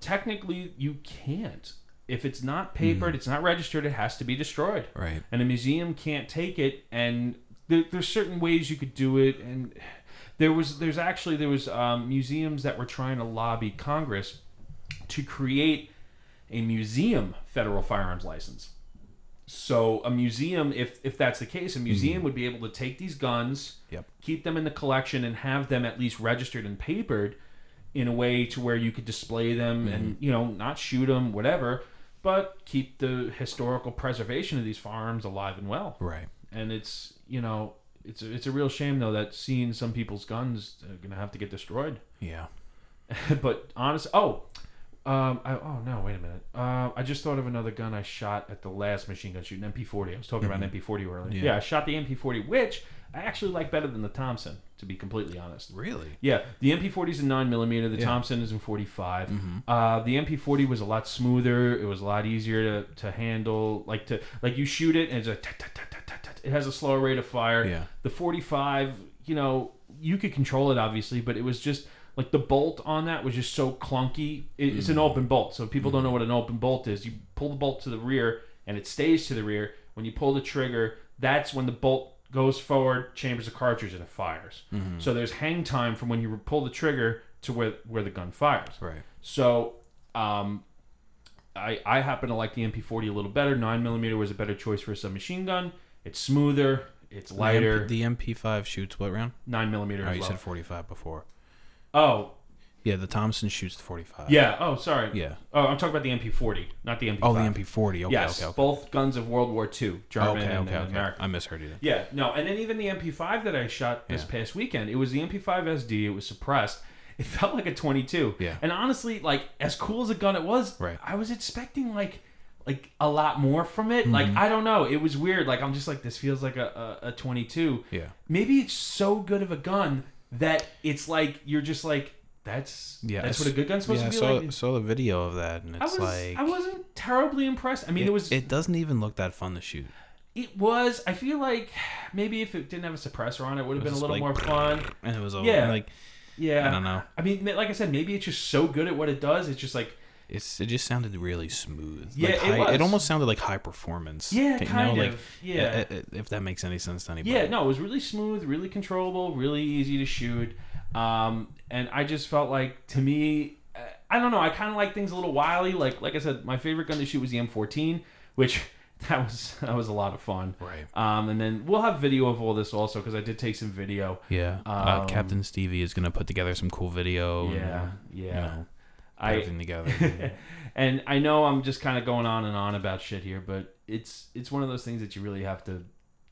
Technically, you can't. If it's not papered, it's not registered, it has to be destroyed. Right. And a museum can't take it. And there, there's certain ways you could do it. And there was, there's actually, there was um, museums that were trying to lobby Congress to create a museum federal firearms license. So a museum, if if that's the case, a museum would be able to take these guns, Yep. keep them in the collection, and have them at least registered and papered in a way to where you could display them and you know not shoot them, whatever, but keep the historical preservation of these firearms alive and well. Right. And it's you know it's a, it's a real shame though that seeing some people's guns are gonna have to get destroyed. Yeah. but honest, oh, um, I, oh no, wait a minute. Uh, I just thought of another gun I shot at the last machine gun shoot, an MP40. I was talking about an MP40 earlier. Yeah. Yeah. I shot the MP40, which I actually like better than the Thompson, to be completely honest. Really. Yeah, the MP40 is in nine millimeter. The Yeah. Thompson is in 45. Mhm. Uh, the MP40 was a lot smoother. It was a lot easier to, to handle. Like to like you shoot it and it's tat. it has a slower rate of fire. Yeah. The 45, you know, you could control it obviously, but it was just like the bolt on that was just so clunky. It, It's an open bolt, so people don't know what an open bolt is. You pull the bolt to the rear and it stays to the rear. When you pull the trigger, that's when the bolt goes forward, chambers the cartridge, and it fires. So there's hang time from when you pull the trigger to where where the gun fires. Right. So, um, I I happen to like the MP40 a little better. Nine millimeter was a better choice for a submachine gun. It's smoother. It's lighter. The, MP, the MP5 shoots what round? Nine millimeter. Oh, you said 45 before. Oh Yeah, the Thompson shoots the 45. yeah. Oh sorry. Yeah. Oh, I'm talking about the MP40, not the MP5. Oh, the MP40. Okay, yes, okay, okay. both guns of World War II, German okay, and okay, uh, okay. American. I misheard you then. Yeah, no, and then even the MP5 that I shot this Yeah. past weekend, it was the MP5 SD. It was suppressed. It felt like a 22. Yeah. And honestly, like as cool as a gun it was, Right. I was expecting like like a lot more from it. Mm-hmm. Like I don't know, it was weird. Like I'm just like this feels like a a, a 22. Yeah. Maybe it's so good of a gun that it's like you're just like that's Yeah. that's what a good gun's supposed yeah, I to be saw, like. saw the video of that, and I it's was like. I wasn't terribly impressed. I mean, it, was It doesn't even look that fun to shoot. it was. I feel like maybe if it didn't have a suppressor on it, would have been a little like- more fun. And it was all Yeah. like Yeah, I don't know. I mean, like I said, maybe it's just so good at what it does. It's just like It's it just sounded really smooth. Yeah, like it high, was. it almost sounded like high performance. yeah, you know, kind like, of. Yeah, i- i- if that makes any sense to anybody. yeah. No, it was really smooth, really controllable, really easy to shoot. Um, and I just felt like to me, uh, I don't know. I kind of like things a little wily. Like like I said, my favorite gun to shoot was the M14, which that was that was a lot of fun. Right. Um, and then we'll have video of all this also because I did take some video. Yeah. uh, Um, Captain Stevie is gonna put together some cool video. Yeah, and, yeah. You know, I everything together. and I know I'm just kind of going on and on about shit here, but it's it's one of those things that you really have to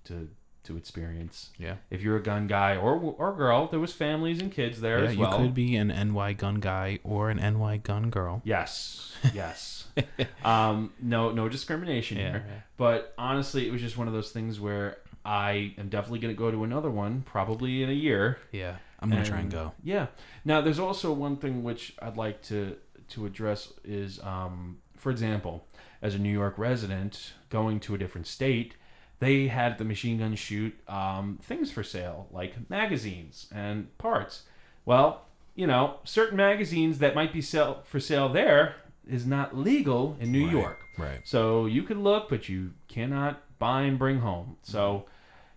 to to experience. yeah. If you're a gun guy or or girl, there was families and kids there Yeah, as you could be an NY gun guy or an NY gun girl. Yes, yes. um, no, no discrimination Yeah. here. But honestly, it was just one of those things where I am definitely going to go to another one, probably in a year. Yeah. I'm gonna try and go. Yeah. Now, there's also one thing which I'd like to to address is, um, for example, as a New York resident going to a different state, they had the machine gun shoot um, things for sale, like magazines and parts. Well, you know, certain magazines that might be sell for sale there is not legal in New Right. York. Right. So you can look, but you cannot buy and bring home. So,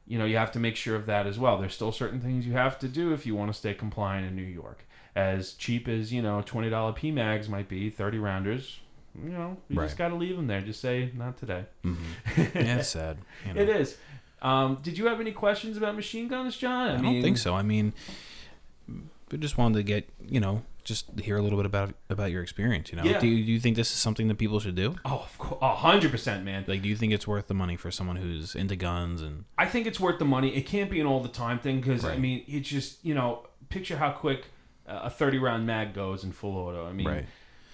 you know you have to make sure of that as well. There's still certain things you have to do if you want to stay compliant in New York. As cheap as you know, twenty dollar PMags might be, thirty rounders. You know, you Right. just got to leave them there. Just say not today. yeah, it's sad. You know. It is. Um, did you have any questions about machine guns, John? I, don't think so. I mean, we just wanted to get you know just hear a little bit about about your experience. You know, Yeah. do you, do you think this is something that people should do? Oh, a hundred percent, man. Like, do you think it's worth the money for someone who's into guns and I think it's worth the money. It can't be an all the time thing because I mean, it's just you know, picture how quick a thirty round mag goes in full auto. I mean, right?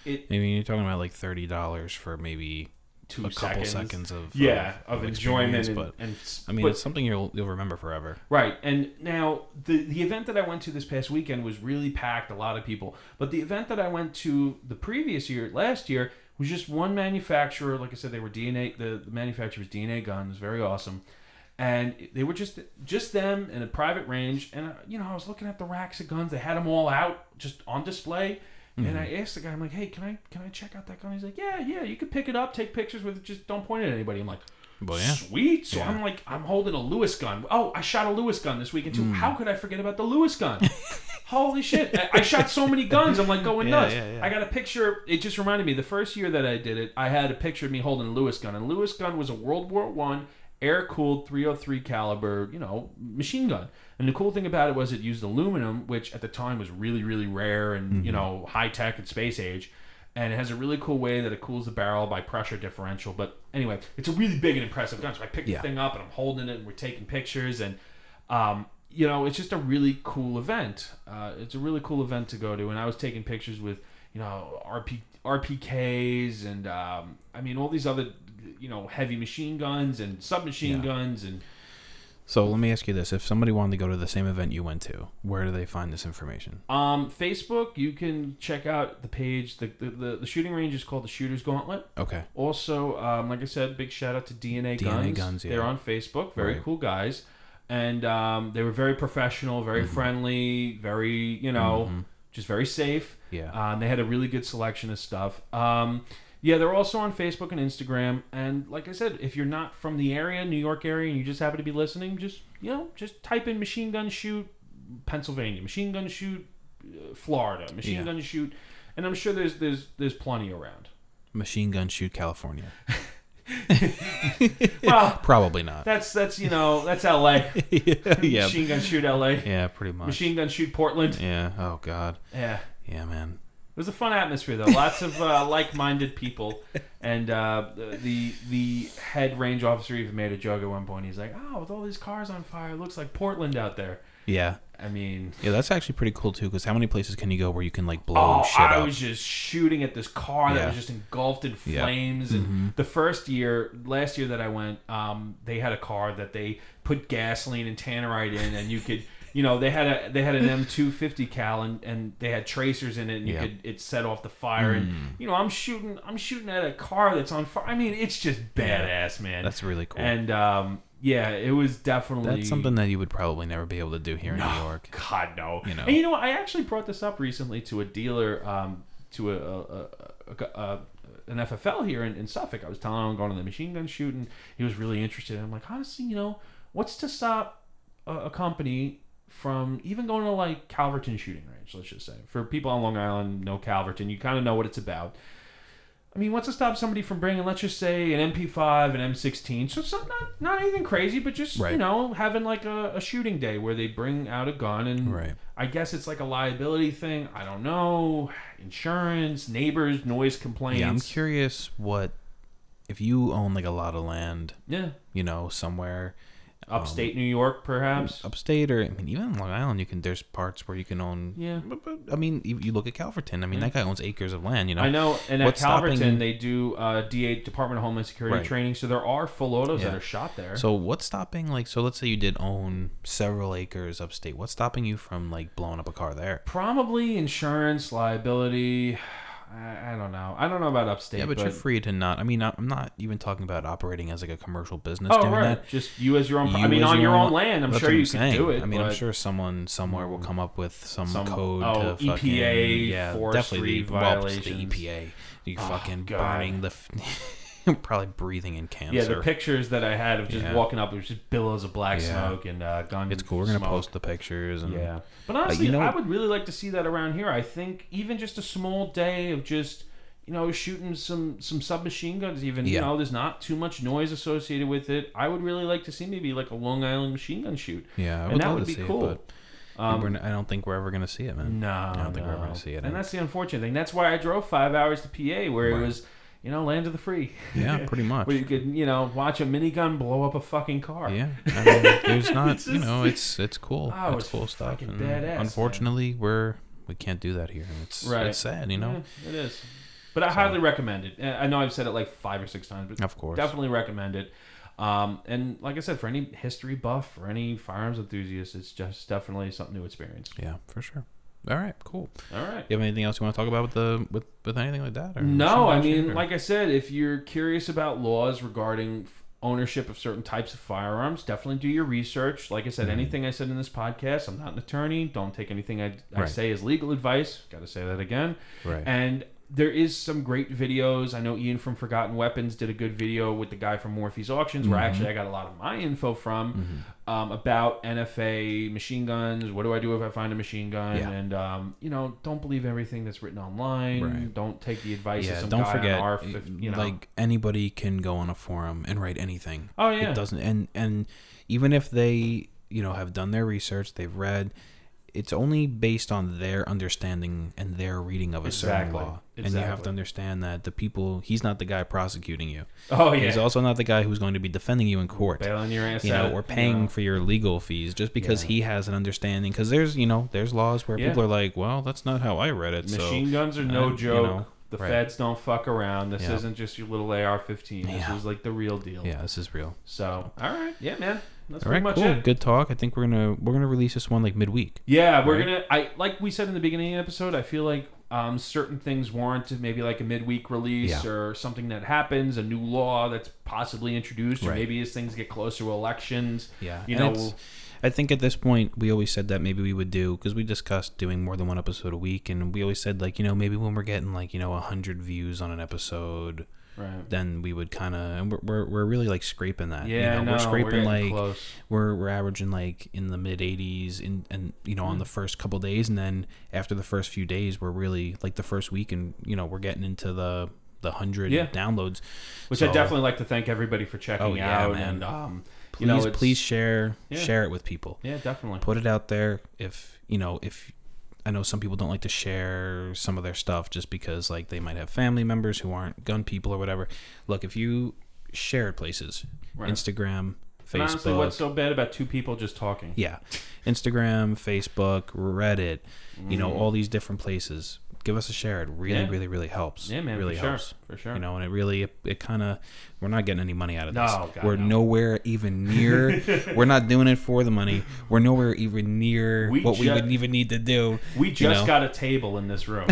It I mean, you're talking about like thirty dollars for maybe two a couple seconds, seconds, of yeah, of, of, enjoyment experience, and, but and I mean, but- it's something you'll you'll remember forever. Right. And now the the event that I went to this past weekend was really packed, a lot of people. But the event that I went to the previous year, last year, was just one manufacturer. Like I said, they were DNA. The, the manufacturer was DNA Guns, very awesome. And they were just just them in a private range. And uh, you know, I was looking at the racks of guns. They had them all out, just on display. And I asked the guy, I'm like, "Hey, can I can I check out that gun?" He's like, "Yeah, yeah, you can pick it up, take pictures with it, just don't point it at anybody." I'm like, Well, yeah. Sweet. So Yeah. I'm like, I'm holding a Lewis gun. Oh, I shot a Lewis gun this weekend too. Hmm. How could I forget about the Lewis gun? Holy shit. I, I shot so many guns. I'm like going Yeah, nuts. I got a picture. It just reminded me the first year that I did it, I had a picture of me holding a Lewis gun. And Lewis gun was a World War One air cooled 303 caliber, you know, machine gun. And the cool thing about it was it used aluminum, which at the time was really, really rare and, Mm-hmm. you know, high tech and space age and it has a really cool way that it cools the barrel by pressure differential. But anyway, it's a really big and impressive gun. So I picked Yeah. the thing up and I'm holding it and we're taking pictures and um, you know, it's just a really cool event. Uh, it's a really cool event to go to, and I was taking pictures with you know RP RPKs and um, I mean all these other you know heavy machine guns and submachine Yeah. guns and So let me ask you this: If somebody wanted to go to the same event you went to, where do they find this information? um, Facebook. You can check out the page. The, the the the shooting range is called the Shooters Gauntlet. Okay. Also, um, like I said, big shout out to DNA, DNA Guns. Guns, yeah. They're on Facebook. Very Right. cool guys, and um, they were very professional, very Mm-hmm. friendly, very you know, just very safe. Yeah. Uh, they had a really good selection of stuff. Um, yeah, they're also on Facebook and Instagram. And like I said, if you're not from the area, New York area, and you just happen to be listening, just you know, just type in machine gun shoot Pennsylvania, machine gun shoot uh, Florida, machine Yeah. gun shoot, and I'm sure there's there's there's plenty around. Machine gun shoot California. Well, Probably not. that's that's you know that's L.A. yeah. Machine gun shoot L.A. Yeah, pretty much. Machine gun shoot Portland. Yeah. Oh God. Yeah. Yeah, man. It was a fun atmosphere though. Lots of uh, like-minded people, and uh, the the head range officer even made a joke at one point. He's like, "Oh, with all these cars on fire, it looks like Portland out there." Yeah. I mean, Yeah, that's actually pretty cool too. Because how many places can you go where you can like blow oh, shit I up? I was just shooting at this car that was just engulfed in Yeah. flames. And the first year, last year that I went, um, they had a car that they put gasoline and tannerite in, and you could. You know they had a they had an M2 50 cal and, and they had tracers in it and you Yeah. could it set off the fire and you know I'm shooting I'm shooting at a car that's on fire I mean it's just badass man That's really cool. and um, yeah it was definitely that's something that you would probably never be able to do here in New York. God no. You know. And you know, what? I actually brought this up recently to a dealer, um, to a, a, a, a, an FFL here in, in Suffolk. I was telling him I'm going to the machine gun shoot, and he was really interested. I'm like, honestly, you know, what's to stop a, a company from even going to like Calverton shooting range? Let's just say for people on Long Island, know Calverton, you kind of know what it's about. I mean, what's to stop somebody from bringing, let's just say, an MP5, an M16? So it's not not, not anything crazy, but just you know, having like a, a shooting day where they bring out a gun and Right. I guess it's like a liability thing. I don't know. Insurance, neighbors, noise complaints. Yeah, I'm curious what if you own like a lot of land, Yeah. you know, somewhere Upstate New York, perhaps. upstate or I mean even Long Island, you can. There's parts where you can own. Yeah. But, but, I mean, you, you look at Calverton. I mean, that guy owns acres of land. You know. I know, and at What's Calverton stopping- they do uh, DA Department of Homeland Security Right. training, so there are full autos that are shot there. So what's stopping like so let's say you did own several acres upstate. What's stopping you from like blowing up a car there? Probably insurance, liability. I, I don't know. I don't know about upstate. Yeah, but, but you're free to not. I mean, I'm not even talking about operating as like a commercial business Oh doing right, that. just you as your own. I mean, on your own la- land, I'm sure you I'm can saying. do it. I mean, I'm sure someone somewhere will come up with some, Some- code oh, to fucking EPA yeah, definitely the, well, the. EPA. You Oh, fucking God. burning the. probably breathing in cancer. Yeah, the pictures that I had of just Yeah. walking up, it was just billows of black Yeah. smoke and uh, gun. it's cool. We're gonna smoke. post the pictures and Yeah, but honestly, you know- I would really like to see that around here. I think even just a small day of just you know shooting some some submachine guns. Even you know, there's not too much noise associated with it. I would really like to see maybe like a Long Island machine gun shoot. yeah, and that would be cool. it, Um, I don't think we're ever gonna see it, man. no, I don't think we're ever gonna see it. And that's the unfortunate thing. That's why I drove five hours to PA, where Right. it was you know land of the free. yeah, pretty much. where you could you know watch a minigun blow up a fucking car. Yeah, I mean, there's not, It's you know, it's it's cool. Oh, it's it's cool stuff. And badass, man. unfortunately, we're we can't do that here. It's Right. it's sad, you know. Yeah, it is. But I So- highly recommend it. Uh, I know I've said it like five or six times, but Of course. definitely recommend it. Um, and like I said, for any history buff or any firearms enthusiast, it's just definitely something to experience. Yeah, for sure. All right, cool. All right. You have anything else you want to talk about with the with with anything like that? or No, I mean, or- like I said, if you're curious about laws regarding ownership of certain types of firearms, definitely do your research. Like I said, Mhm. anything I said in this podcast, I'm not an attorney. Don't take anything I, I Right. say as legal advice. Got to say that again. right. And there is some great videos. I know Ian from Forgotten Weapons did a good video with the guy from Morphy's Auctions, where Mhm. actually I got a lot of my info from Mhm. um, about NFA machine guns. What do I do if I find a machine gun? Yeah. And um, you know, don't believe everything that's written online. Right. Don't take the advice of some don't guy forget, on you know, like anybody can go on a forum and write anything. oh yeah, It doesn't, and and even if they, you know, have done their research, they've read. It's only based on their understanding and their reading of a certain Exactly. law, and you have to understand that the people. He's not the guy prosecuting you. oh yeah, He's also not the guy who's going to be defending you in court. bailing your ass you out. or paying know. for your legal fees just because Yeah. he has an understanding. Because there's, you know, there's laws where Yeah. people are like, well, that's not how I read it. Machine so guns are no uh, you joke. know, the right. feds don't fuck around. This Yeah. isn't just your little AR-15. This is like the real deal. yeah, this is real. So, all right, yeah, man, that's All pretty right, much cool, it. good talk. I think we're gonna we're gonna release this one like midweek. Yeah, we're Right? gonna. I like we said in the beginning of the episode. I feel like um, certain things warrant maybe like a midweek release Yeah. or something that happens, a new law that's possibly introduced, or maybe as things get closer to elections. Yeah, You and know, I think at this point we always said that maybe we would do because we discussed doing more than one episode a week, and we always said like you know maybe when we're getting like you know a hundred views on an episode, right. then we would kind of and we're, we're we're really like scraping that. Yeah, you know, no, we're scraping getting like close. we're we're averaging like in the mid 80s in and you know Mm. on the first couple days and then after the first few days we're really like the first week and you know we're getting into the the 100 Yeah. downloads Which So- I definitely like to thank everybody for checking Oh, yeah, out man. and um, please you know, please share Yeah. share it with people yeah, definitely. put it out there if you know if I know some people don't like to share some of their stuff just because like they might have family members who aren't gun people or whatever. Look, if you share places, Right. Instagram, And honestly, Facebook, what's so bad about two people just talking? yeah, Instagram, Facebook, Reddit, you know, Mm. all these different places. Give us a share. It really, Yeah. really, really helps. Yeah, man, really for sure, helps. for sure. You know, and it really, it, it kind of, we're not getting any money out of No, this. God, we're no. nowhere even near. we're not doing it for the money. We're nowhere even near We what we ju- would even need to do. we just know. got a table in this room.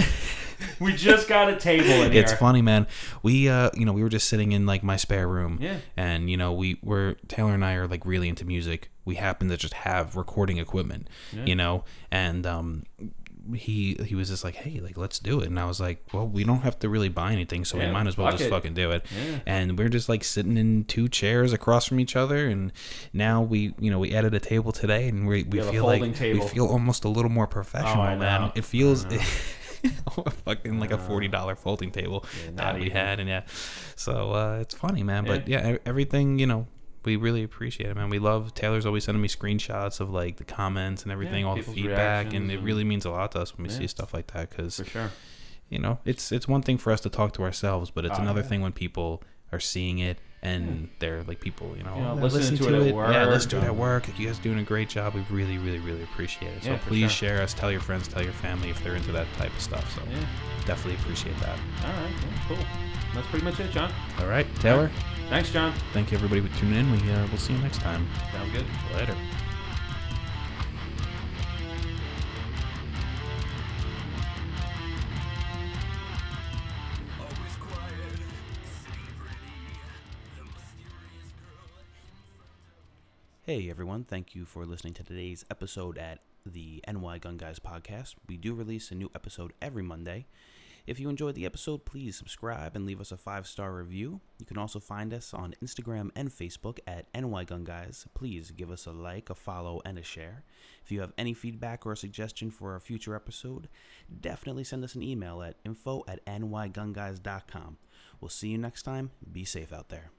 we just got a table in here. It's funny, man. We, uh, you know, we were just sitting in like my spare room, Yeah. and you know, we were Taylor and I are like really into music. We happen to just have recording equipment, Yeah. you know, and um, he he was just like, hey, like let's do it, and I was like, well, we don't have to really buy anything, so Yeah, we might as well just it. fucking do it. Yeah. And we're just like sitting in two chairs across from each other, and now we, you know, we added a table today, and we we a feel like table. we feel almost a little more professional, I man. It feels. Fucking like a forty dollar folding table Yeah, that we even. had, and yeah, so uh, it's funny, man. But yeah, e- everything you know, we really appreciate it, man. We love Taylor's always sending me screenshots of like the comments and everything, all the feedback, and reactions it really means a lot to us when we Yeah. see stuff like that because For sure. you know it's it's one thing for us to talk to ourselves, but it's Oh, another yeah. thing when people are seeing it and they're like people, you know, You know, "Oh, listening to it at Yeah, work, listen to it at work. Like, you guys doing a great job. We really, really, really appreciate it. So Yeah, please sure. share us. Tell your friends. Tell your family if they're into that type of stuff. So Yeah. definitely appreciate that. All right. yeah, cool. That's pretty much it, John. All right, Taylor. Thanks, John. Thank you everybody for tuning in. We uh, we'll see you next time. Sounds good. Later. Hey everyone, thank you for listening to today's episode at the NY Gun Guys podcast. We do release a new episode every Monday. If you enjoyed the episode, please subscribe and leave us a five star review. You can also find us on Instagram and Facebook at NY Gun Guys. Please give us a like, a follow, and a share. If you have any feedback or a suggestion for a future episode, definitely send us an email at info at nygunguys.com. We'll see you next time. Be safe out there.